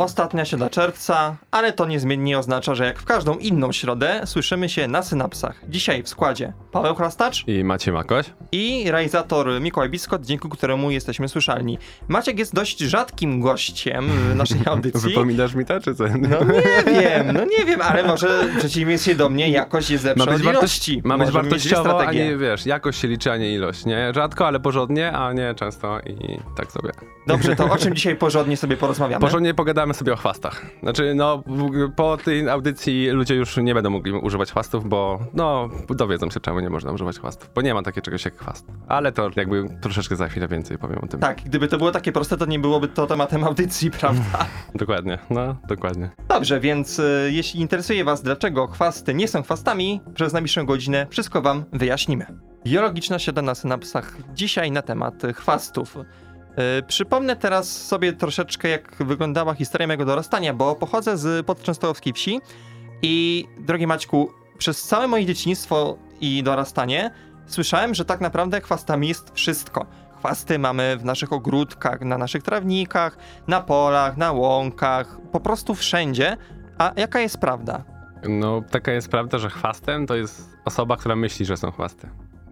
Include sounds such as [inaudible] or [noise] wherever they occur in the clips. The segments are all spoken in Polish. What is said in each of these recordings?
Ostatnia środa czerwca, ale to niezmiennie oznacza, że jak w każdą inną środę słyszymy się na synapsach. Dzisiaj w składzie Paweł Chrastacz I Maciej Makoś. i realizator Mikołaj Biskot, dzięki któremu jesteśmy słyszalni. Maciek jest dość rzadkim gościem w naszej [laughs] audycji. Wypominasz mi to, czy co? No nie wiem, no nie wiem, ale może w przeciwieństwie do mnie jakość jest lepsza od ilości. ma być Możemy mieć wartościowo, a nie, wiesz, jakość się liczy, a nie ilość, nie? Rzadko, ale porządnie, a nie często i tak sobie. Dobrze, to o czym dzisiaj porządnie sobie porozmawiamy? Porządnie pogadamy sobie o chwastach. Znaczy, no, po tej audycji ludzie już nie będą mogli używać chwastów, bo, no, dowiedzą się, czemu nie można używać chwastów, bo nie ma takiego czegoś jak chwast. Ale to jakby troszeczkę za chwilę więcej powiem o tym. Tak, gdyby to było takie proste, to nie byłoby to tematem audycji, [laughs] prawda? [laughs] Dokładnie, no, dokładnie. Dobrze, więc y, jeśli interesuje Was, dlaczego chwasty nie są chwastami, przez najbliższą godzinę wszystko Wam wyjaśnimy. Biologiczna siada na synapsach dzisiaj na temat chwastów. Y, przypomnę teraz sobie troszeczkę, jak wyglądała historia mojego dorastania, bo pochodzę z podczęstochowskiej wsi i, drogi Maćku, przez całe moje dzieciństwo i dorastanie słyszałem, że tak naprawdę chwastami jest wszystko. Chwasty mamy w naszych ogródkach, na naszych trawnikach, na polach, na łąkach, po prostu wszędzie. A jaka jest prawda? No, taka jest prawda, że chwastem to jest osoba, która myśli, że są chwasty.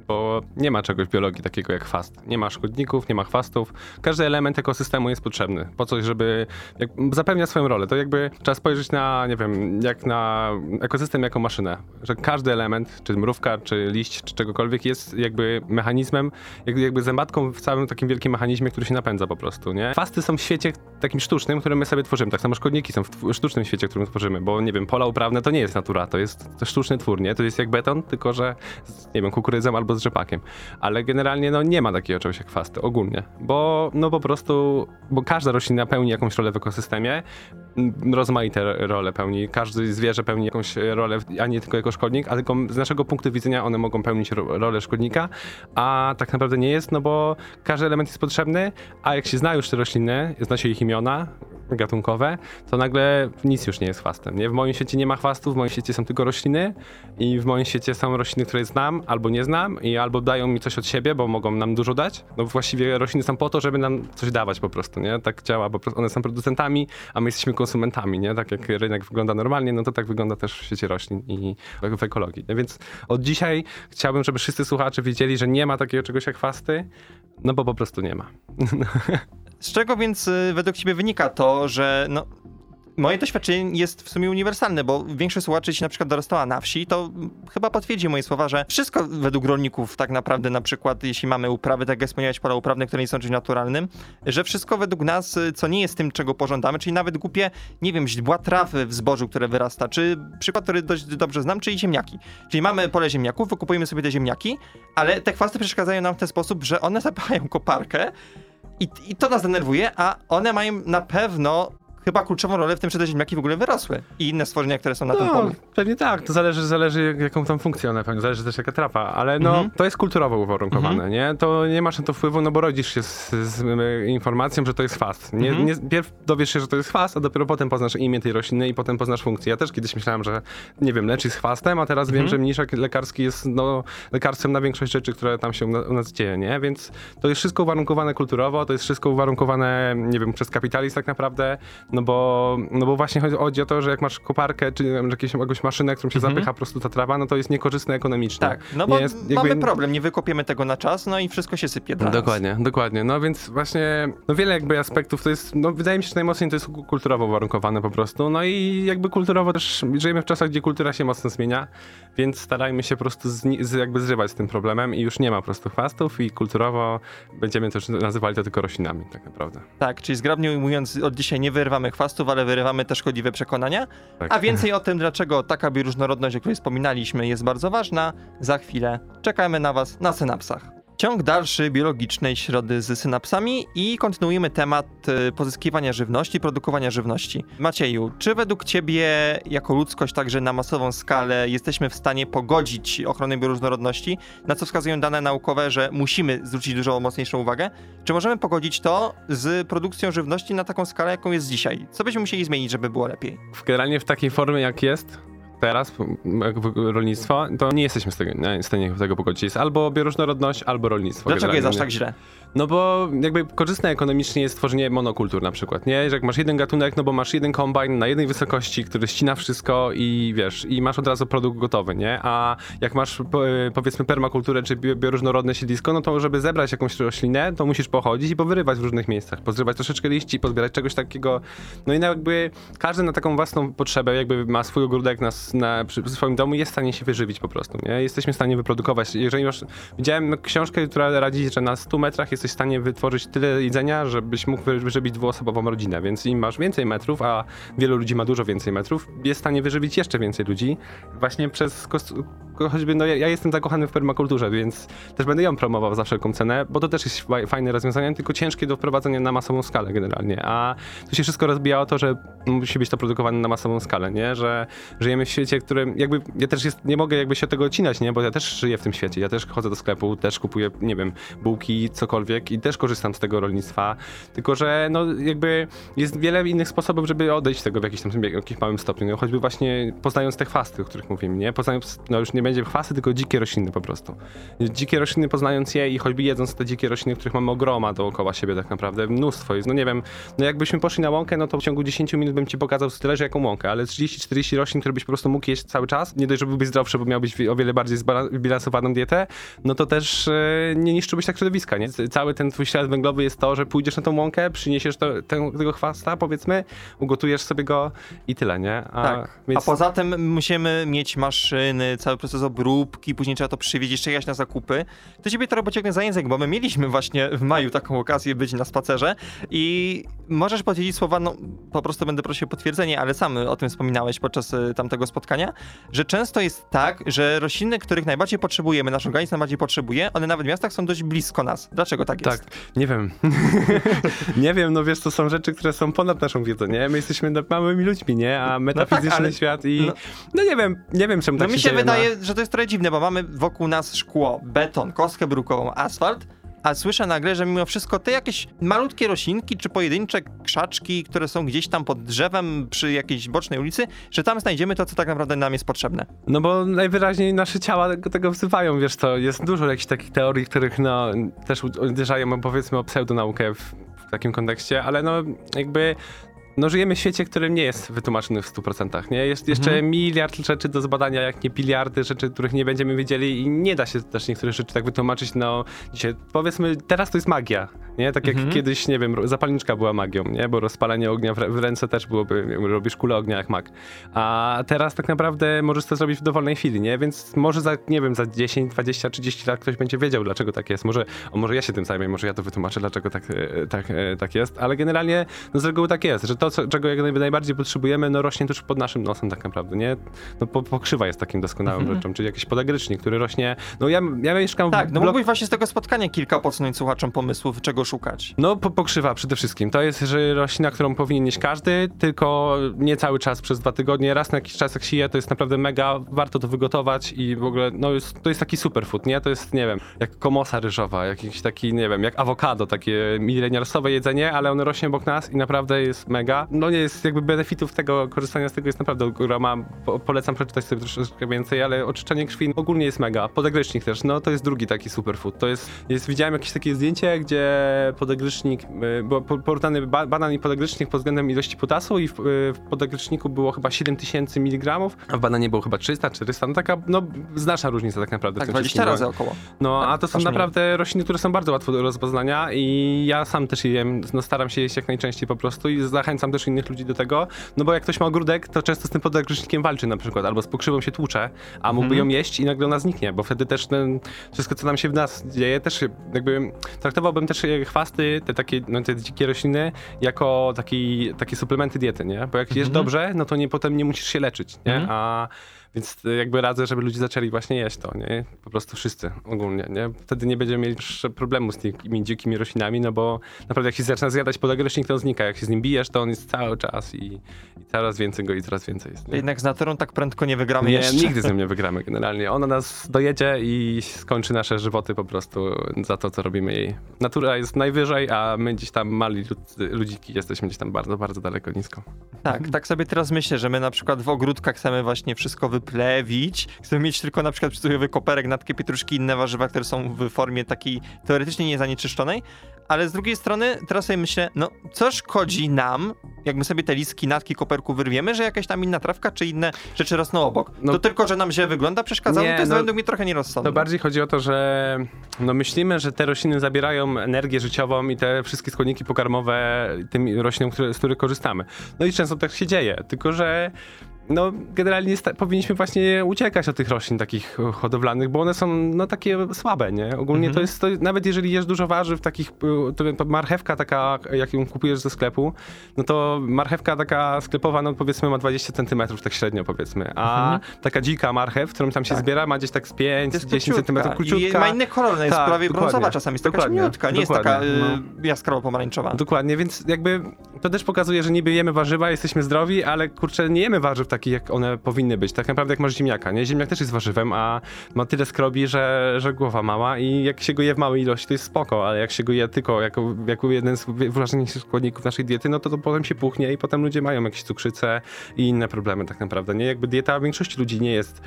Bo nie ma czegoś w biologii takiego jak chwast. Nie ma szkodników, nie ma chwastów. Każdy element ekosystemu jest potrzebny. Po coś, żeby jak, zapewnia swoją rolę. To jakby trzeba spojrzeć na, nie wiem, jak na ekosystem jako maszynę. Że każdy element, czy mrówka, czy liść, czy czegokolwiek jest jakby mechanizmem, jakby, zębatką w całym takim wielkim mechanizmie, który się napędza po prostu, nie? Chwasty są w świecie takim sztucznym, który my sobie tworzymy. Tak samo szkodniki są w sztucznym świecie, którym tworzymy, bo nie wiem, pola uprawne to nie jest natura, to jest to sztuczny twór, nie? To jest jak beton, tylko że z, nie wiem, kukurydzą albo z rzepakiem. Ale generalnie no nie ma takiego czegoś jak chwasty ogólnie, bo no po prostu, bo każda roślina pełni jakąś rolę w ekosystemie, m, rozmaite ro- role pełni, każdy zwierzę pełni jakąś rolę, a nie tylko jako szkodnik, a tylko z naszego punktu widzenia one mogą pełnić ro- rolę szkodnika, a tak naprawdę nie jest, no bo każdy element jest potrzebny, a jak się zna już te rośliny, zna się ich imiona gatunkowe, to nagle nic już nie jest chwastem. Nie? W moim świecie nie ma chwastów, w moim świecie są tylko rośliny i w moim świecie są rośliny, które znam albo nie znam i albo dają mi coś od siebie, bo mogą nam dużo dać. No właściwie rośliny są po to, żeby nam coś dawać po prostu, nie? Tak działa, prostu one są producentami, a my jesteśmy konsumentami, nie? Tak jak rynek wygląda normalnie, no to tak wygląda też w świecie roślin i w ekologii. Nie? Więc od dzisiaj chciałbym, żeby wszyscy słuchacze wiedzieli, że nie ma takiego czegoś jak chwasty, no bo po prostu nie ma. [laughs] Z czego więc y, według Ciebie wynika to, że no, moje doświadczenie jest w sumie uniwersalne, bo większość słuchaczy, jeśli na przykład dorastała na wsi, to chyba potwierdzi moje słowa, że wszystko według rolników tak naprawdę, na przykład jeśli mamy uprawy, tak jak wspomniałeś, pola uprawne, które nie są czymś naturalnym, że wszystko według nas, y, co nie jest tym, czego pożądamy, czyli nawet głupie, nie wiem, źdźbła trawy w zbożu, które wyrasta, czy przykład, który dość dobrze znam, czyli ziemniaki. Czyli mamy pole ziemniaków, wykupujemy sobie te ziemniaki, ale te chwasty przeszkadzają nam w ten sposób, że one zapychają koparkę, i, I to nas denerwuje, a one mają na pewno chyba kluczową rolę w tym, że te ziemniaki w ogóle wyrosły. I inne stworzenia, które są na tym No, polu. pewnie tak, to zależy, zależy jak- jaką tam funkcję one pełnią, zależy też jaka trapa, ale no, Mhm. to jest kulturowo uwarunkowane, nie? To nie masz na to wpływu, no bo rodzisz się z, z informacją, że to jest chwast. Nie, Mhm. nie, pierw dowiesz się, że to jest chwast, a dopiero potem poznasz imię tej rośliny i potem poznasz funkcję. Ja też kiedyś myślałem, że, nie wiem, leczy z chwastem, a teraz wiem, że mniszek lekarski jest, no, lekarstwem na większość rzeczy, które tam się u nas dzieje, nie? Więc to jest wszystko uwarunkowane kulturowo, to jest wszystko uwarunkowane, nie wiem, przez kapitalizm tak naprawdę, no bo, no bo właśnie chodzi, chodzi o to, że jak masz koparkę, czy wiem, jakieś, jakąś maszynę, którą się zapycha po prostu ta trawa, no to jest niekorzystne ekonomicznie. Tak, no bo jest, mamy jakby- problem, nie wykopiemy tego na czas, no i wszystko się sypie dla nas. Dokładnie, dokładnie. No więc właśnie, no wiele jakby aspektów to jest, no wydaje mi się, że najmocniej to jest ku- kulturowo uwarunkowane po prostu. No i jakby kulturowo też żyjemy w czasach, gdzie kultura się mocno zmienia, więc starajmy się po prostu zni- z, jakby zrywać z tym problemem i już nie ma po prostu chwastów i kulturowo będziemy też nazywali to tylko roślinami tak naprawdę. Tak, czyli zgrabnie ujmując, od dzisiaj nie wyrywamy chwastów, ale wyrywamy te szkodliwe przekonania. Tak. A więcej o tym, dlaczego taka bioróżnorodność, o której wspominaliśmy, jest bardzo ważna, za chwilę. Czekamy na Was na synapsach. Ciąg dalszy biologicznej środy z synapsami i kontynuujemy temat y, pozyskiwania żywności, produkowania żywności. Macieju, czy według ciebie jako ludzkość także na masową skalę jesteśmy w stanie pogodzić ochronę bioróżnorodności, na co wskazują dane naukowe, że musimy zwrócić dużo mocniejszą uwagę? Czy możemy pogodzić to z produkcją żywności na taką skalę, jaką jest dzisiaj? Co byśmy musieli zmienić, żeby było lepiej? Generalnie w takiej formie jak jest teraz, rolnictwo, to nie jesteśmy z tego, nie, w stanie tego pogodzić. Jest albo bioróżnorodność, albo rolnictwo. Dlaczego jest aż tak źle? No bo jakby korzystne ekonomicznie jest tworzenie monokultur na przykład, nie? Że jak masz jeden gatunek, no bo masz jeden kombajn na jednej wysokości, który ścina wszystko i wiesz, i masz od razu produkt gotowy, nie? A jak masz e, powiedzmy permakulturę czy bio- bioróżnorodne siedlisko, no to żeby zebrać jakąś roślinę, to musisz pochodzić i powyrywać w różnych miejscach, pozrywać troszeczkę liści, pozbierać czegoś takiego. No i jakby każdy na taką własną potrzebę, jakby ma swój ogródek na, na, przy swoim domu, jest w stanie się wyżywić po prostu, nie? Jesteśmy w stanie wyprodukować. Jeżeli masz, widziałem książkę, która radzi, że na 100 metrach jesteś w stanie wytworzyć tyle jedzenia, żebyś mógł wy- wyżywić dwuosobową rodzinę, więc im masz więcej metrów, a wielu ludzi ma dużo więcej metrów, jest w stanie wyżywić jeszcze więcej ludzi właśnie przez choćby, no ja, ja jestem zakochany w permakulturze, więc też będę ją promował za wszelką cenę, bo to też jest fa- fajne rozwiązanie, tylko ciężkie do wprowadzenia na masową skalę generalnie, a tu się wszystko rozbija o to, że musi być to produkowane na masową skalę, nie, że żyjemy w świecie, którym jakby ja też jest, nie mogę jakby się tego odcinać, nie, bo ja też żyję w tym świecie, ja też chodzę do sklepu, też kupuję, nie wiem, bułki, cokolwiek i też korzystam z tego rolnictwa, tylko że no jakby jest wiele innych sposobów, żeby odejść z tego w jakimś tam jakimś małym stopniu, no, choćby właśnie poznając te chwasty, o których mówimy, nie, poznając, no już nie będzie chwasty, tylko dzikie rośliny po prostu. Dzikie rośliny poznając je i choćby jedząc te dzikie rośliny, których mamy ogroma dookoła siebie tak naprawdę, mnóstwo jest, no nie wiem, no jakbyśmy poszli na łąkę, no to w ciągu 10 minut bym ci pokazał tyle, że jaką łąkę, ale 30-40 roślin, które byś po prostu mógł jeść cały czas, nie dość, że byłbyś zdrowszy, bo miałbyś o wiele bardziej zbilansowaną dietę, no to też e, nie niszczyłbyś tak środowiska, nie? Cały ten twój ślad węglowy jest to, że pójdziesz na tą łąkę, przyniesiesz to, tę- tego chwasta, powiedzmy, ugotujesz sobie go i tyle, nie? A, Tak. A poza tym musimy mieć maszyny, cały proces obróbki, później trzeba to przywieźć, jeszcze jechać na zakupy. To ciebie trochę pociągnę za język, bo my mieliśmy właśnie w maju taką okazję być na spacerze i możesz powiedzieć słowa, no po prostu będę prosił o potwierdzenie, ale sam o tym wspominałeś podczas y, tamtego spotkania, że często jest tak, że rośliny, których najbardziej potrzebujemy, nasz organizm najbardziej potrzebuje, one nawet w miastach są dość blisko nas. Dlaczego tak jest? Tak, nie wiem. [laughs] nie wiem, no wiesz, to są rzeczy, które są ponad naszą wiedzą, nie? My jesteśmy na- małymi ludźmi, nie? A metafizyczny ale- świat i... no- No, nie wiem, nie wiem czemu No tak mi się dzieje, wydaje, że to jest trochę dziwne, bo mamy wokół nas szkło, beton, kostkę brukową, asfalt, a słyszę nagle, że mimo wszystko te jakieś malutkie roślinki czy pojedyncze krzaczki, które są gdzieś tam pod drzewem przy jakiejś bocznej ulicy, że tam znajdziemy to, co tak naprawdę nam jest potrzebne. No bo najwyraźniej nasze ciała tego, tego wzywają, wiesz co, jest dużo jakichś takich teorii, których no też uderzają powiedzmy o pseudonaukę w, w takim kontekście, ale no jakby no żyjemy w świecie, którym nie jest wytłumaczony w 100%, nie? Jest jeszcze miliard rzeczy do zbadania, jak nie biliardy rzeczy, których nie będziemy wiedzieli i nie da się też niektórych rzeczy tak wytłumaczyć, no dzisiaj powiedzmy, teraz to jest magia, nie? Tak jak kiedyś, nie wiem, zapalniczka była magią, nie? Bo rozpalenie ognia w, w ręce też byłoby, robisz kulę ognia jak mag. A teraz tak naprawdę możesz to zrobić w dowolnej chwili, nie? Więc może za, nie wiem, za 10, 20, 30 lat ktoś będzie wiedział, dlaczego tak jest. Może, o, może ja się tym zajmę, może ja to wytłumaczę, dlaczego tak, e, tak, e, tak jest, ale generalnie no z reguły tak jest, że to, co, czego jak naj- najbardziej potrzebujemy, no rośnie tuż pod naszym nosem tak naprawdę, nie? No po, pokrzywa jest takim doskonałym rzeczą, czyli jakiś podagrycznik, który rośnie, no ja, ja mieszkam Tak, w no blok- mógłbyś właśnie z tego spotkania kilka podsunąć słuchaczom pomysłów, czego szukać. no, po, pokrzywa przede wszystkim. To jest że roślina, którą powinien jeść każdy, tylko nie cały czas przez dwa tygodnie. Raz na jakiś czas jak sije, to jest naprawdę mega, warto to wygotować i w ogóle, no jest, to jest taki superfood, nie? To jest, nie wiem, jak komosa ryżowa, jakiś taki, nie wiem, jak awokado, takie milenialsowe jedzenie, ale ono rośnie obok nas i naprawdę jest mega. No nie jest jakby benefitów tego, korzystania z tego jest naprawdę ogroma. Po, polecam przeczytać sobie troszeczkę więcej, ale oczyszczanie krwi ogólnie jest mega. Podagrycznik też, no to jest drugi taki superfood. To jest, jest widziałem jakieś takie zdjęcie, gdzie podagrycznik, y, po- porównany ba, banan i podagrycznik pod względem ilości potasu i w, y, w było chyba 7000 mg, a w bananie było chyba 300, 400, no taka, no znaczna różnica tak naprawdę. Tak, tym 20 wszystkim razy około. No, Tak, a to są aż mniej. naprawdę rośliny, które są bardzo łatwo do rozpoznania i ja sam też je jem, no staram się jeść jak najczęściej po prostu i zachęcam też innych ludzi do tego, no bo jak ktoś ma ogródek, to często z tym podagrycznikiem walczy na przykład, albo z pokrzywą się tłucze, a mógłby Mhm. ją jeść i nagle ona zniknie, bo wtedy też ten, wszystko, co nam się w nas dzieje, też jakby traktowałbym też chwasty, te takie, no, te dzikie rośliny, jako taki, takie suplementy diety, nie? Bo jak jesz Mhm. dobrze, no to nie, potem nie musisz się leczyć, nie? Mhm. A Więc y, jakby radzę, żeby ludzie zaczęli właśnie jeść to, nie? Po prostu wszyscy ogólnie, nie? Wtedy nie będziemy mieli problemu z tymi dzikimi roślinami, no bo naprawdę jak się zaczyna zjadać podległy roślin, to on znika. Jak się z nim bijesz, to on jest cały czas i, i coraz więcej go i coraz więcej jest. Nie? Jednak z naturą tak prędko nie wygramy Nie, jeszcze. nigdy z nią nie [laughs] wygramy generalnie. Ona nas dojedzie i skończy nasze żywoty po prostu za to, co robimy jej. Natura jest najwyżej, a my gdzieś tam mali lud, ludziki jesteśmy gdzieś tam bardzo, bardzo daleko nisko. Tak, tak sobie teraz myślę, że my na przykład w ogródkach chcemy właśnie wszystko wyplewić, chcemy mieć tylko na przykład przysłowiowy koperek, natkę pietruszki, inne warzywa, które są w formie takiej teoretycznie niezanieczyszczonej, ale z drugiej strony teraz sobie myślę, no co szkodzi nam, jak my sobie te listki, natki, koperku wyrwiemy, że jakaś tam inna trawka czy inne rzeczy rosną obok. No- to tylko, że nam źle wygląda przeszkadzało, Nie, to jest no- według mnie trochę nierozsądne. To bardziej chodzi o to, że no myślimy, że te rośliny zabierają energię życiową i te wszystkie składniki pokarmowe tym roślinom, które, z których korzystamy. No i często tak się dzieje, tylko że no, generalnie powinniśmy właśnie uciekać od tych roślin takich hodowlanych, bo one są no takie słabe, nie? Ogólnie to jest, to, nawet jeżeli jesz dużo warzyw takich, y, to, marchewka taka, jak ją kupujesz ze sklepu, no to marchewka taka sklepowa, no powiedzmy ma 20 centymetrów tak średnio powiedzmy, a taka dzika marchew, którą tam się Tak. zbiera, ma gdzieś tak z 5, To jest 10 centymetrów króciutka. I ma inny kolor, ona jest Tak, prawie dokładnie. brązowa czasami, jest taka Dokładnie, ciemniutka, nie jest taka dokładnie, y, jaskrawo-pomarańczowa. Dokładnie, więc jakby to też pokazuje, że niby jemy warzywa, jesteśmy zdrowi, ale kurczę, nie jemy warzyw takich, jak one powinny być. Tak naprawdę jak masz ziemniaka, nie? Ziemniak też jest warzywem, a ma tyle skrobi, że, że głowa mała i jak się go je w małej ilości, to jest spoko, ale jak się go je tylko jako, jako jeden z ważniejszych składników naszej diety, no to, to potem się puchnie i potem ludzie mają jakieś cukrzycę i inne problemy tak naprawdę, nie? Jakby dieta większości ludzi nie jest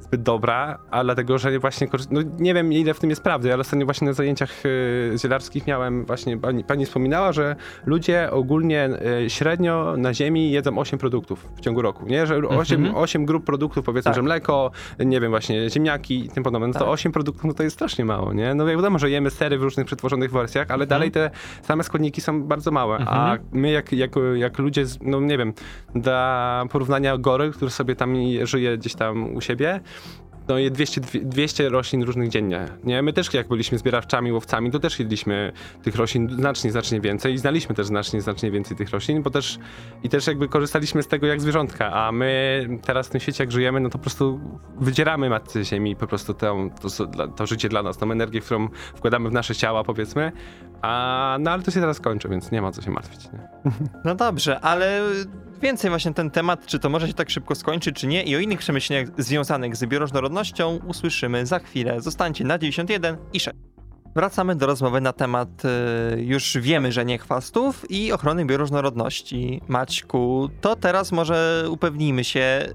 zbyt dobra, a dlatego, że właśnie, no nie wiem ile w tym jest prawdy, ale ostatnio właśnie na zajęciach y, zielarskich miałem właśnie, pani, pani wspominała, że ludzie ogólnie y, średnio na ziemi jedzą 8 produktów w ciągu roku, nie? Że 8, 8 grup produktów, powiedzmy, Tak. że mleko, nie wiem, właśnie ziemniaki i tym podobne, no to Tak. 8 produktów no to jest strasznie mało, nie? No wiadomo, że jemy sery w różnych przetworzonych wersjach, ale dalej te same składniki są bardzo małe, a my jak, jak, jak ludzie, no nie wiem, dla porównania goryl, który sobie tam żyje gdzieś tam u siebie, no je 200, 200 roślin różnych dziennie. Nie? My też jak byliśmy zbierawczami, łowcami, to też jedliśmy tych roślin znacznie, znacznie więcej i znaliśmy też znacznie, znacznie więcej tych roślin, bo też i też jakby korzystaliśmy z tego jak zwierzątka, a my teraz w tym świecie jak żyjemy, no to po prostu wydzieramy matce ziemi po prostu to, to, to życie dla nas, tą energię, którą wkładamy w nasze ciała powiedzmy, a no ale to się teraz kończy, więc nie ma co się martwić. Nie? No dobrze, ale więcej właśnie ten temat, czy to może się tak szybko skończyć, czy nie i o innych przemyśleniach związanych z bioróżnorodnością usłyszymy za chwilę. Zostańcie na 91 i 6. Wracamy do rozmowy na temat, y, już wiemy, że nie chwastów i ochrony bioróżnorodności. Maćku, to teraz może upewnijmy się,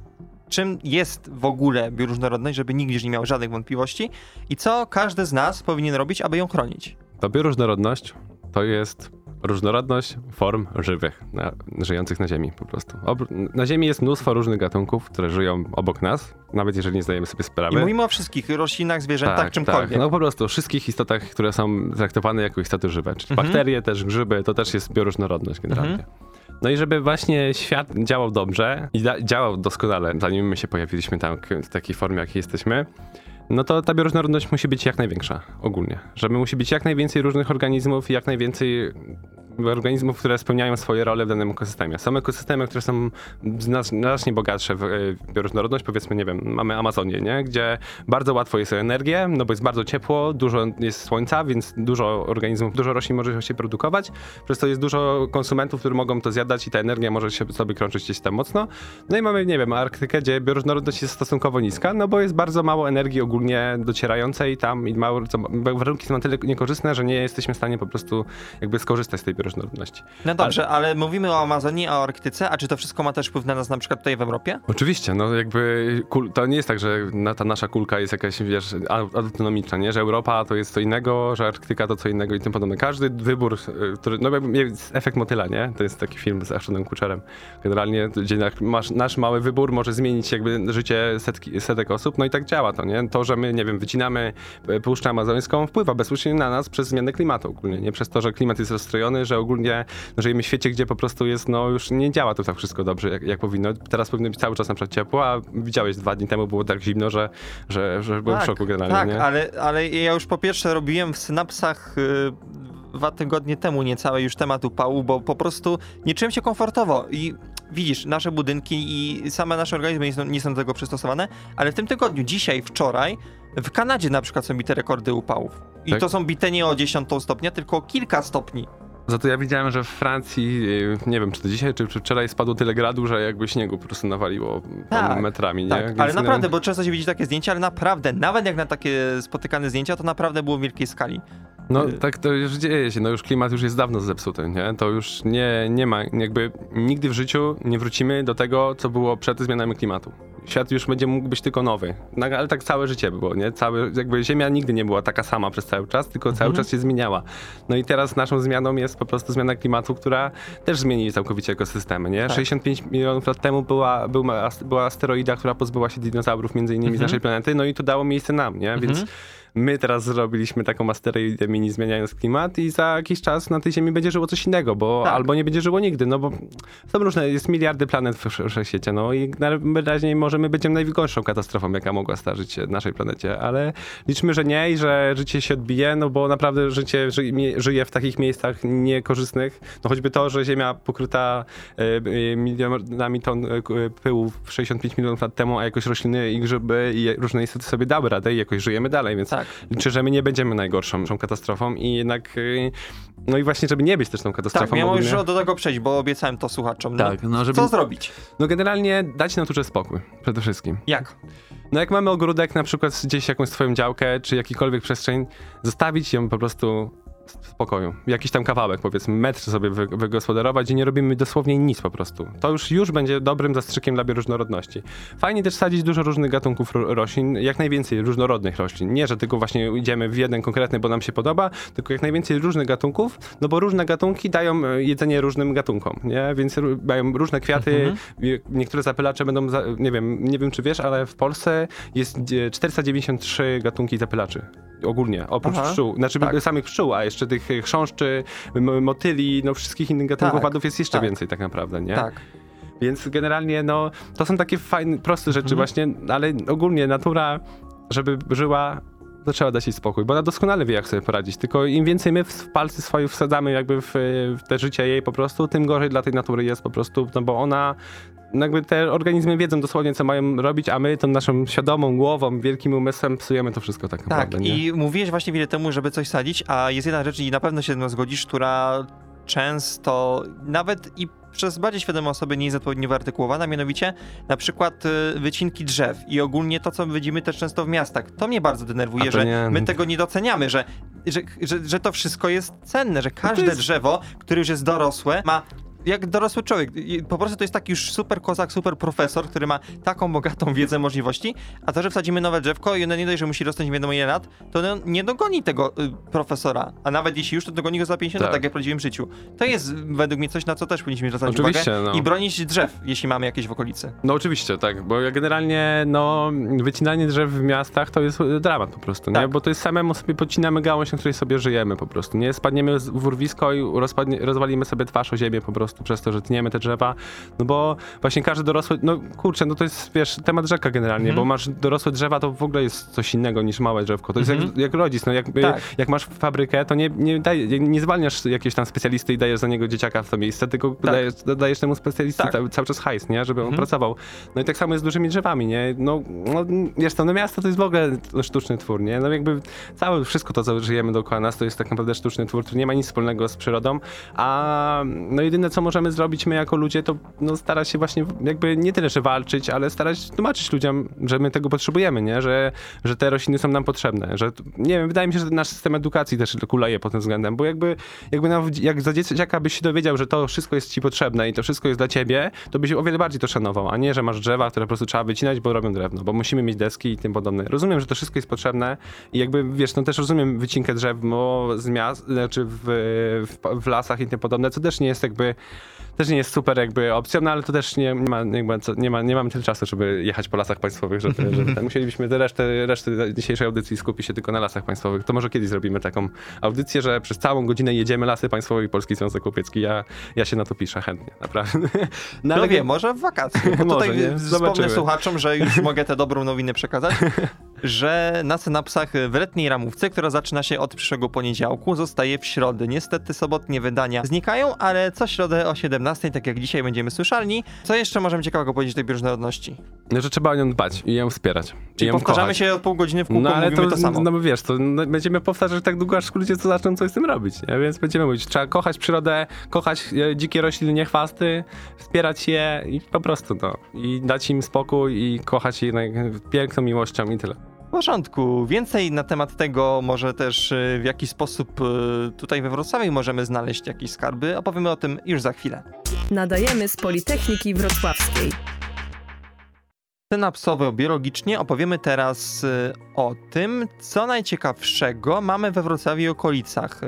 czym jest w ogóle bioróżnorodność, żeby nikt nie miał żadnych wątpliwości i co każdy z nas powinien robić, aby ją chronić. Bioróżnorodność to jest różnorodność form żywych, na, żyjących na Ziemi po prostu. Ob- na Ziemi jest mnóstwo różnych gatunków, które żyją obok nas, nawet jeżeli nie zdajemy sobie sprawy. I mówimy o wszystkich roślinach, zwierzętach, czymkolwiek. Tak, no po prostu o wszystkich istotach, które są traktowane jako istoty żywe. Czyli Mhm. bakterie, też grzyby, to też jest bioróżnorodność generalnie. Mhm. No i żeby właśnie świat działał dobrze i działał doskonale, zanim my się pojawiliśmy tam w takiej formie, jakiej jesteśmy, no to ta bioróżnorodność musi być jak największa ogólnie. Żeby musi być jak najwięcej różnych organizmów i jak najwięcej organizmów, które spełniają swoje role w danym ekosystemie. Są ekosystemy, które są zna- znacznie bogatsze w, e, w bioróżnorodność, powiedzmy, nie wiem, mamy Amazonię, nie? gdzie bardzo łatwo jest energię, no bo jest bardzo ciepło, dużo jest słońca, więc dużo organizmów, dużo roślin może się produkować, przez to jest dużo konsumentów, którzy mogą to zjadać i ta energia może się sobie krążyć gdzieś tam mocno. No i mamy, nie wiem, Arktykę, gdzie bioróżnorodność jest stosunkowo niska, no bo jest bardzo mało energii ogólnie docierającej tam i mało, co, warunki są na tyle niekorzystne, że nie jesteśmy w stanie po prostu jakby skorzystać z tej bioróżnorodności. No dobrze, ale mówimy o Amazonii, o Arktyce, a czy to wszystko ma też wpływ na nas na przykład tutaj w Europie? Oczywiście, no jakby kul, to nie jest tak, że na, ta nasza kulka jest jakaś, wiesz, au- autonomiczna, nie? Że Europa to jest co innego, że Arktyka to co innego i tym podobne. Każdy wybór, y, który, no jest efekt motyla, nie? To jest taki film z Ashtonem Kutcherem. Generalnie, gdzie nasz mały wybór może zmienić jakby życie setki, setek osób, no i tak działa to, nie? To, że my, nie wiem, wycinamy e, Puszczę Amazońską wpływa bezpośrednio na nas przez zmianę klimatu ogólnie, nie? Przez to, że klimat jest rozstrojony, że ogólnie no, żyjemy w świecie, gdzie po prostu jest, no już nie działa to tak wszystko dobrze, jak, jak powinno. Teraz powinno być cały czas na przykład ciepło, a widziałeś dwa dni temu było tak zimno, że, że, że byłem w szoku generalnie, tak, nie? ale, ale ja już po pierwsze robiłem w synapsach y, dwa tygodnie temu niecałe już temat upału, bo po prostu nie czułem się komfortowo i widzisz, nasze budynki i same nasze organizmy nie są, nie są do tego przystosowane, ale w tym tygodniu, dzisiaj, wczoraj, w Kanadzie na przykład są bite rekordy upałów. I Tak. to są bite nie o 10 stopnia, tylko o kilka stopni. Za to ja widziałem, że w Francji, yy, nie wiem czy to dzisiaj, czy, czy wczoraj spadło tyle gradu, że jakby śniegu po prostu nawaliło Tak, metrami, nie? Tak, Więc, ale no, naprawdę, bo często się widzi takie zdjęcia, ale naprawdę, nawet jak na takie spotykane zdjęcia, to naprawdę było w wielkiej skali. No Y- tak to już dzieje się, no już klimat już jest dawno zepsuty, nie? To już nie, nie ma, jakby nigdy w życiu nie wrócimy do tego, co było przed zmianami klimatu. Świat już będzie mógł być tylko nowy, no, ale tak całe życie było, nie? Całe, jakby Ziemia nigdy nie była taka sama przez cały czas, tylko cały Mhm. czas się zmieniała. No i teraz naszą zmianą jest po prostu zmiana klimatu, która też zmieni całkowicie ekosystemy, nie? Tak. 65 milionów lat temu była, była, była asteroida, która pozbyła się dinozaurów między innymi z Mhm. naszej planety, no i to dało miejsce nam, nie? Więc Mhm. My teraz zrobiliśmy taką asteroidę mini zmieniając klimat i za jakiś czas na tej Ziemi będzie żyło coś innego, bo Tak. albo nie będzie żyło nigdy, no bo są różne, jest miliardy planet w wsz- wszechświecie, no i najwyraźniej może my będziemy najgorszą katastrofą, jaka mogła zdarzyć się naszej planecie, ale liczmy, że nie i że życie się odbije, no bo naprawdę życie ży, żyje w takich miejscach niekorzystnych, no choćby to, że Ziemia pokryta e, milionami ton e, pyłu 65 milionów lat temu, a jakoś rośliny i grzyby i różne istoty sobie dały radę i jakoś żyjemy dalej, więc Tak. liczę, że my nie będziemy najgorszą tą katastrofą i jednak, y, no i właśnie, żeby nie być też tą katastrofą. Tak, miałem ogólnie- już do tego przejść, bo obiecałem to słuchaczom. No, Tak, no żeby... Co zrobić? No generalnie dać naturze spokój, przede wszystkim. Jak? No jak mamy ogródek, na przykład gdzieś jakąś swoją działkę, czy jakikolwiek przestrzeń, zostawić ją po prostu w spokoju. Jakiś tam kawałek, powiedzmy, metr sobie wy, wygospodarować i nie robimy dosłownie nic po prostu. To już, już będzie dobrym zastrzykiem dla bioróżnorodności. Fajnie też sadzić dużo różnych gatunków ro, roślin, jak najwięcej różnorodnych roślin. Nie, że tylko właśnie idziemy w jeden konkretny, bo nam się podoba, tylko jak najwięcej różnych gatunków, no bo różne gatunki dają e, jedzenie różnym gatunkom, nie? Więc mają różne kwiaty, Mhm. Niektóre zapylacze będą, za, nie wiem, nie wiem czy wiesz, ale w Polsce jest e, 493 gatunki zapylaczy. Ogólnie, oprócz Aha, pszczół. Znaczy tak. samych pszczół, a jeszcze tych e, chrząszczy, motyli, no wszystkich innych gatunków Tak, jest jeszcze tak. więcej tak naprawdę, nie? Tak. Więc generalnie, no, to są takie fajne, proste rzeczy Mhm. właśnie, ale ogólnie natura, żeby żyła, to trzeba dać jej spokój, bo ona doskonale wie, jak sobie poradzić. Tylko im więcej my w palce swoje wsadzamy jakby w, w te życie jej po prostu, tym gorzej dla tej natury jest po prostu, no bo ona no jakby te organizmy wiedzą dosłownie, co mają robić, a my tą naszą świadomą głową, wielkim umysłem psujemy to wszystko tak Tak, naprawdę, nie? i mówiłeś właśnie chwilę temu, żeby coś sadzić, a jest jedna rzecz i na pewno się ze mną zgodzisz, która często nawet i przez bardziej świadome osoby nie jest odpowiednio wyartykułowana, mianowicie na przykład y, wycinki drzew i ogólnie to, co widzimy też często w miastach. To mnie bardzo denerwuje, że my tego nie doceniamy, że, że, że, że to wszystko jest cenne, że każde jest- drzewo, które już jest dorosłe, ma jak dorosły człowiek. Po prostu to jest taki już super kozak, super profesor, który ma taką bogatą wiedzę, możliwości, a to, że wsadzimy nowe drzewko i ono nie dość, że musi rosnąć nie wiadomo ile lat, to ono nie dogoni tego y, profesora. A nawet jeśli już, to dogoni go za 50 lat, Tak. tak jak w prawdziwym życiu. To jest według mnie coś, na co też powinniśmy zwracać Oczywiście, uwagę no. i bronić drzew, jeśli mamy jakieś w okolicy. No oczywiście, tak, bo generalnie, no, wycinanie drzew w miastach to jest e, dramat po prostu, nie? Tak. Bo to jest samemu sobie podcinamy gałąź, na której sobie żyjemy po prostu, nie? Spadniemy w urwisko i rozpadnie, rozwalimy sobie twarz o ziemię po prostu przez to, że tniemy te drzewa, no bo właśnie każdy dorosły, no kurczę, no to jest, wiesz, temat rzeka generalnie, Mhm. bo masz dorosłe drzewa, to w ogóle jest coś innego niż małe drzewko, to jest jak, Mhm. jak rodzic, no jakby, Tak. jak masz fabrykę, to nie, nie, daj, nie zwalniasz jakiegoś tam specjalisty i dajesz za niego dzieciaka w to miejsce, tylko dajesz, dajesz temu specjalisty Tak. cały, cały czas hajs, nie? Żeby on Mhm. pracował. No i tak samo jest z dużymi drzewami, nie? No, no wiesz to, no miasto to jest w ogóle sztuczny twór, nie? No jakby całe, wszystko to, co żyjemy dookoła nas, to jest tak naprawdę sztuczny twór, który nie ma nic wspólnego z przyrodą, a no jedyne, co możemy zrobić my jako ludzie, to no starać się właśnie jakby nie tyle, że walczyć, ale starać tłumaczyć ludziom, że my tego potrzebujemy, nie? Że, że te rośliny są nam potrzebne, że nie wiem, wydaje mi się, że nasz system edukacji też kuleje pod tym względem, bo jakby, jakby nam, jak za dzieciaka byś się dowiedział, że to wszystko jest ci potrzebne i to wszystko jest dla ciebie, to byś o wiele bardziej to szanował, a nie, że masz drzewa, które po prostu trzeba wycinać, bo robią drewno, bo musimy mieć deski i tym podobne. Rozumiem, że to wszystko jest potrzebne i jakby, wiesz, no też rozumiem wycinkę drzew bo z miast, znaczy w, w, w lasach i tym podobne, co też nie jest jakby też nie jest super jakby opcją, no ale to też nie, nie ma, jakby, co, nie, ma, nie mamy tyle czasu, żeby jechać po lasach państwowych, żeby, [laughs] żeby ten, musielibyśmy te resztę, resztę dzisiejszej audycji skupić się tylko na lasach państwowych. To może kiedyś zrobimy taką audycję, że przez całą godzinę jedziemy lasy państwowe i Polski Związek Łowiecki. Ja, ja się na to piszę chętnie, naprawdę. [laughs] No, No wiem, może w wakacje. Bo [laughs] Może, tutaj nie? wspomnę słuchaczom, że już mogę tę dobrą nowinę przekazać. że na synapsach w letniej ramówce, która zaczyna się od przyszłego poniedziałku, zostaje w środę. Niestety sobotnie wydania znikają, ale co środę o 17, tak jak dzisiaj będziemy słyszalni. Co jeszcze możemy ciekawego powiedzieć o tej bioróżnorodności? No, że trzeba o nią dbać i ją wspierać. I Czyli ją powtarzamy kochać. się od pół godziny w kółko, No ale to, to, samo. no bo wiesz, to no, będziemy powtarzać tak długo, aż ludzie to zaczną coś z tym robić, nie? więc będziemy mówić, trzeba kochać przyrodę, kochać e, dzikie rośliny, chwasty, wspierać je i po prostu no, i dać im spokój i kochać je piękną miłością i tyle. W porządku. Więcej na temat tego, może też y, w jaki sposób y, tutaj we Wrocławiu możemy znaleźć jakieś skarby, opowiemy o tym już za chwilę. Nadajemy z Politechniki Wrocławskiej. Synapsowo-biologicznie opowiemy teraz y, o tym, co najciekawszego mamy we Wrocławiu i okolicach.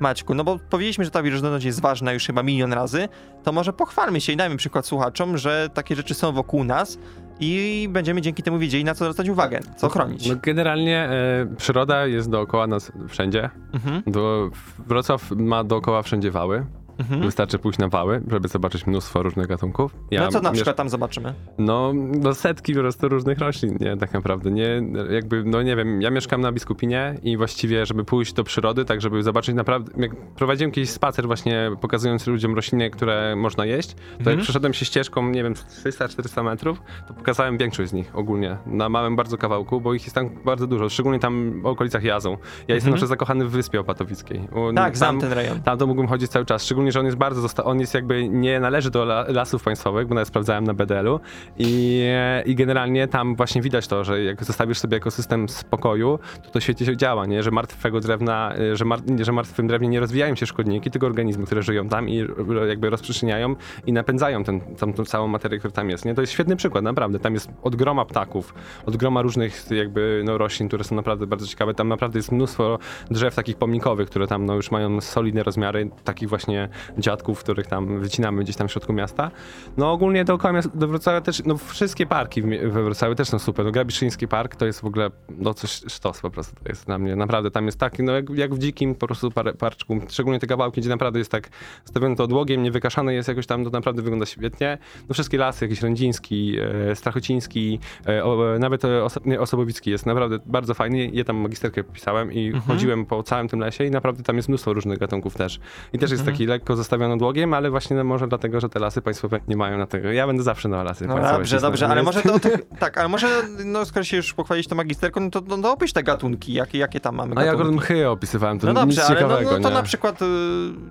Maćku, no bo powiedzieliśmy, że ta bioróżnorodność jest ważna już chyba milion razy, to może pochwalmy się i dajmy przykład słuchaczom, że takie rzeczy są wokół nas i będziemy dzięki temu wiedzieli, na co zwracać uwagę, co chronić. No, generalnie e, przyroda jest dookoła nas wszędzie. Mhm, Do, Wrocław ma dookoła wszędzie wały. Mhm. Wystarczy pójść na wały, żeby zobaczyć mnóstwo różnych gatunków. Ja No co na przykład tam zobaczymy? No, no setki po prostu różnych roślin, nie, tak naprawdę, nie, jakby, no nie wiem, ja mieszkam na Biskupinie i właściwie, żeby pójść do przyrody, tak żeby zobaczyć naprawdę, jak prowadziłem kiedyś spacer właśnie pokazując ludziom rośliny, które można jeść, to Mhm. jak przeszedłem się ścieżką, nie wiem, 300-400 metrów, to pokazałem większość z nich ogólnie, na małym bardzo kawałku, bo ich jest tam bardzo dużo, szczególnie tam w okolicach Jazą. Ja jestem na przykład zakochany w Wyspie Opatowickiej. Mhm. Tak, znam tam- ten rejon. tam to mógłbym chodzić cały czas, szczególnie, że on jest bardzo, on jest jakby, nie należy do la- lasów państwowych, bo nawet sprawdzałem na BDL-u i, i generalnie tam właśnie widać to, że jak zostawisz sobie ekosystem spokoju, to to świetnie się działa, nie? Że martwego drewna, y, że, mar- że martwym drewnie nie rozwijają się szkodniki, tylko organizmy, które żyją tam i jakby rozprzestrzeniają i napędzają ten, tam, tą całą materię, która tam jest, nie? To jest świetny przykład, naprawdę. Tam jest od groma ptaków, od groma różnych jakby no, roślin, które są naprawdę bardzo ciekawe. Tam naprawdę jest mnóstwo drzew takich pomnikowych, które tam no, już mają solidne rozmiary, takich właśnie dziadków, których tam wycinamy gdzieś tam w środku miasta. No ogólnie dookoła miasta, do Wrocławia też, no wszystkie parki we Wrocławiu też są super. No Grabiszyński Park to jest w ogóle, no coś sztos po prostu to jest dla mnie. Naprawdę tam jest taki, no jak, jak w dzikim po prostu par, parczku, szczególnie te kawałki, gdzie naprawdę jest tak stawione to odłogiem, niewykaszane jest jakoś tam, to naprawdę wygląda świetnie. No wszystkie lasy, jakiś Rędziński, e, Strachociński, e, o, e, nawet e, oso, nie, Osobowicki jest naprawdę bardzo fajny. Ja tam magisterkę pisałem i chodziłem po całym tym lesie i naprawdę tam jest mnóstwo różnych gatunków też. I też jest taki lekko zostawiony odłogiem, ale właśnie no, może dlatego, że te lasy państwowe nie mają na tego. Ja będę zawsze na lasy No państwowe. dobrze, dobrze, ale może to, to [laughs] tak, ale może, no skoro się już pochwalić tą magisterką, no to, no, to opisz te gatunki, jakie, jakie tam mamy A ja gatunki. akurat mchy opisywałem, to No dobrze, nic ale no, ciekawego, no to nie? na przykład, y,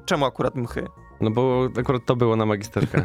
czemu akurat mchy? No bo akurat to było na magisterkę.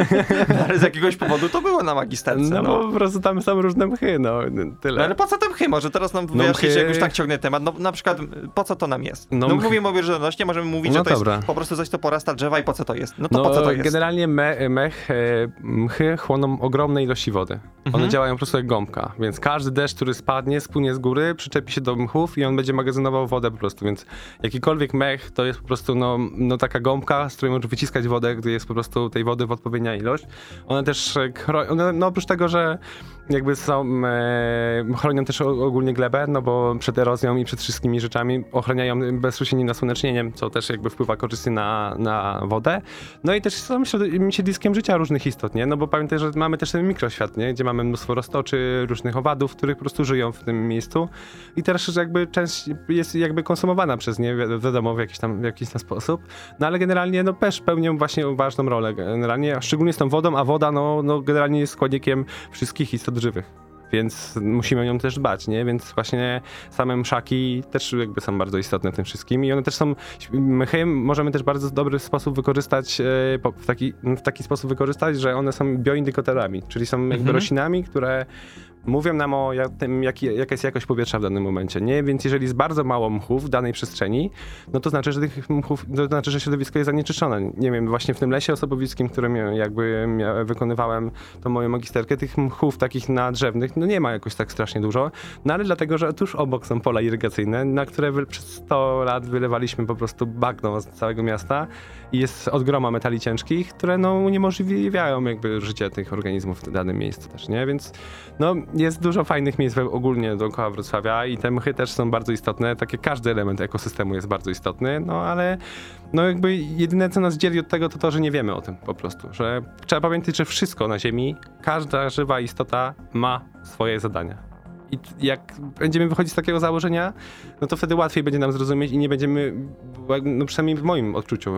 [laughs] ale z jakiegoś powodu to było na magisterce, No, no. bo po prostu tam są różne mchy, no tyle. No ale po co te mchy? Może teraz nam No wyjaśnić, mchy- jak już tak ciągnę temat. No na przykład, po co to nam jest? No, No mchy- mówimy o bioróżnorodności, możemy mówić, No że to dobra. jest po prostu coś, co porasta drzewa i po co to jest? No to No, po co to jest? generalnie me, mech, e, mchy chłoną ogromne ilości wody. Mhm. One działają po prostu jak gąbka, więc każdy deszcz, który spadnie, spłynie z góry, przyczepi się do mchów i on będzie magazynował wodę po prostu, więc jakikolwiek mech to jest po prostu no, no taka gąbka, z której możesz wyciskać wodę, gdy jest po prostu tej wody w odpowiednia ilość. One też, e, no oprócz tego, że jakby są, e, chronią też ogólnie glebę, no bo przed erozją i przed wszystkimi rzeczami ochraniają bezpośrednim nasłonecznieniem, co też jakby wpływa korzystnie na, na wodę. No i też są środ- siedliskiem życia różnych istot, nie? No bo pamiętaj, że mamy też ten mikroświat, nie? Gdzie mamy mnóstwo roztoczy, różnych owadów, które po prostu żyją w tym miejscu i też jakby część jest jakby konsumowana przez nie, wi- wiadomo, w jakiś tam, w jakiś tam sposób. No ale generalnie no też pełnią właśnie ważną rolę generalnie, szczególnie z tą wodą, a woda no, no generalnie jest składnikiem wszystkich istot żywych. Więc musimy o nią też dbać, nie? Więc właśnie same mszaki też jakby są bardzo istotne w tym wszystkim i one też są, mchy możemy też bardzo dobry sposób wykorzystać, e, w taki, w taki sposób wykorzystać, że one są bioindykatorami, czyli są jakby Mhm. roślinami, które mówią nam o tym, jaki, jaka jest jakość powietrza w danym momencie, nie? Więc jeżeli jest bardzo mało mchów w danej przestrzeni, no to znaczy, że tych mchów, to znaczy, że środowisko jest zanieczyszczone. Nie wiem, właśnie w tym lesie osobowickim, którym ja- jakby wykonywałem tą moją magisterkę, tych mchów takich nadrzewnych, no nie ma jakoś tak strasznie dużo, no ale dlatego, że tuż obok są pola irygacyjne, na które przez 100 lat wylewaliśmy po prostu bagno z całego miasta i jest od groma metali ciężkich, które no uniemożliwiają jakby życie tych organizmów w danym miejscu też, nie? Więc no jest dużo fajnych miejsc ogólnie dookoła Wrocławia i te mchy też są bardzo istotne, tak jak każdy element ekosystemu jest bardzo istotny, no ale no jakby jedyne co nas dzieli od tego to to, że nie wiemy o tym po prostu, że trzeba pamiętać, że wszystko na ziemi, każda żywa istota ma swoje zadania. I jak będziemy wychodzić z takiego założenia, no to wtedy łatwiej będzie nam zrozumieć i nie będziemy, no przynajmniej w moim odczuciu,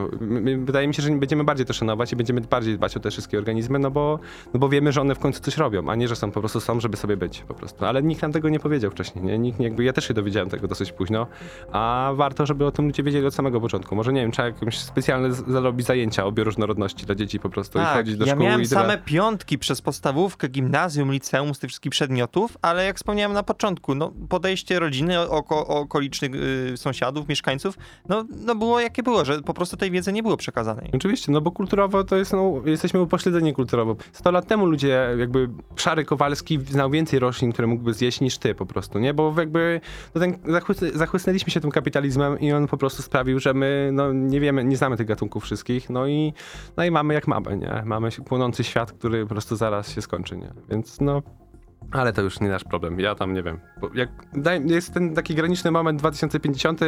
wydaje mi się, że będziemy bardziej to szanować i będziemy bardziej dbać o te wszystkie organizmy, no bo, no bo wiemy, że one w końcu coś robią, a nie, że są po prostu są, żeby sobie być po prostu. Ale nikt nam tego nie powiedział wcześniej, nie? Nikt, jakby, ja też się dowiedziałem tego dosyć późno, a warto, żeby o tym ludzie wiedzieli od samego początku. Może nie wiem, trzeba jakieś specjalne z- zrobić zajęcia o bioróżnorodności dla dzieci po prostu i chodzić do Tak, ja szkół miałem i tyle. same piątki przez podstawówkę, gimnazjum, liceum z tych wszystkich przedmiotów, ale jak wspomniałem na początku, no podejście rodziny, oko, okolicznych y, sąsiadów, mieszkańców, no, no było jakie było, że po prostu tej wiedzy nie było przekazanej. Oczywiście, no bo kulturowo to jest, no, jesteśmy upośledzeni kulturowo. 100 lat temu ludzie, jakby Szary Kowalski znał więcej roślin, które mógłby zjeść niż ty po prostu, nie? Bo jakby no ten, zachłysnę, zachłysnęliśmy się tym kapitalizmem i on po prostu sprawił, że my no, nie wiemy, nie znamy tych gatunków wszystkich, no i, no i mamy jak mamy, nie? Mamy płonący świat, który po prostu zaraz się skończy, nie? Więc no... Ale to już nie nasz problem. Ja tam nie wiem. Jak daj, jest ten taki graniczny moment 2050,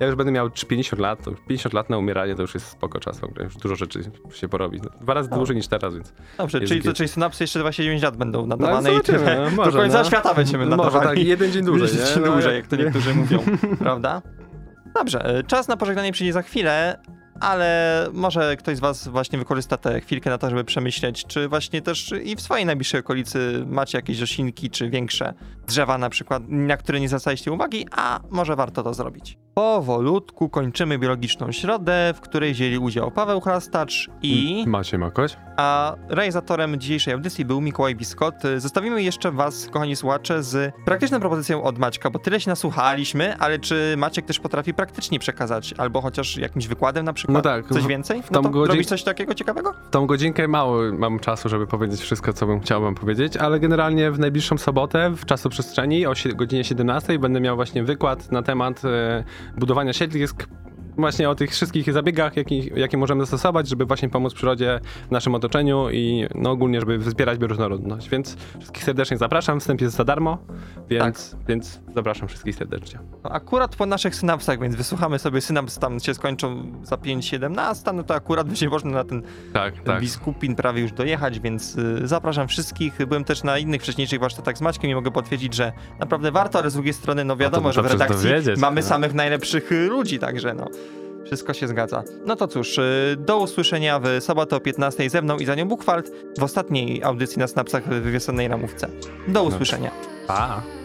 ja już będę miał 50 lat, to już 50 lat na umieranie to już jest spoko czas w ogóle. Już dużo rzeczy się porobi. No, Dwa razy No. dłużej niż teraz, więc. Dobrze, czyli, git. czyli synapsy jeszcze 29 lat będą nadawane No, i tyle. no, może, Do końca no. świata będziemy Może nadawali. tak, jeden dzień dłużej, Jeden dzień No, dłużej, jak- jak to niektórzy mówią, [laughs] prawda? Dobrze, y, czas na pożegnanie przyjdzie za chwilę, ale może ktoś z was właśnie wykorzysta tę chwilkę na to, żeby przemyśleć, czy właśnie też i w swojej najbliższej okolicy macie jakieś roślinki, czy większe drzewa na przykład, na które nie zwracaliście uwagi, a może warto to zrobić. Powolutku kończymy biologiczną środę, w której wzięli udział Paweł Chrastacz i... Macie Makoś? A realizatorem dzisiejszej audycji był Mikołaj Biskot. Zostawimy jeszcze was, kochani słuchacze, z praktyczną propozycją od Maćka, bo tyle się nasłuchaliśmy, ale czy Maciek też potrafi praktycznie przekazać, albo chociaż jakimś wykładem na przykład? No tak, Coś więcej? w No to godzi- robisz coś takiego ciekawego? W tą godzinkę mało mam czasu, żeby powiedzieć wszystko, co bym chciał wam powiedzieć, ale generalnie w najbliższą sobotę w czasu przestrzeni o godzinie 17 będę miał właśnie wykład na temat e, budowania siedlisk. Właśnie o tych wszystkich zabiegach, jakich, jakie możemy zastosować, żeby właśnie pomóc przyrodzie w naszym otoczeniu i no, ogólnie, żeby wspierać bioróżnorodność. Więc wszystkich serdecznie zapraszam. Wstęp jest za darmo, więc, Tak. więc zapraszam wszystkich serdecznie. Akurat po naszych synapsach, więc wysłuchamy sobie synaps, tam się skończą za 5.17, no to akurat będzie można na ten Tak, ten tak. biskupin prawie już dojechać, więc y, zapraszam wszystkich. Byłem też na innych wcześniejszych warsztatach z Maćkiem i mogę potwierdzić, że naprawdę warto, ale z drugiej strony, no wiadomo, że w redakcji mamy no. samych najlepszych y, ludzi, także no. Wszystko się zgadza. No to cóż, y, do usłyszenia w sobotę o 15 ze mną i za nią Buchwald w ostatniej audycji na Snapsach w wiosennej ramówce. Do usłyszenia. Pa!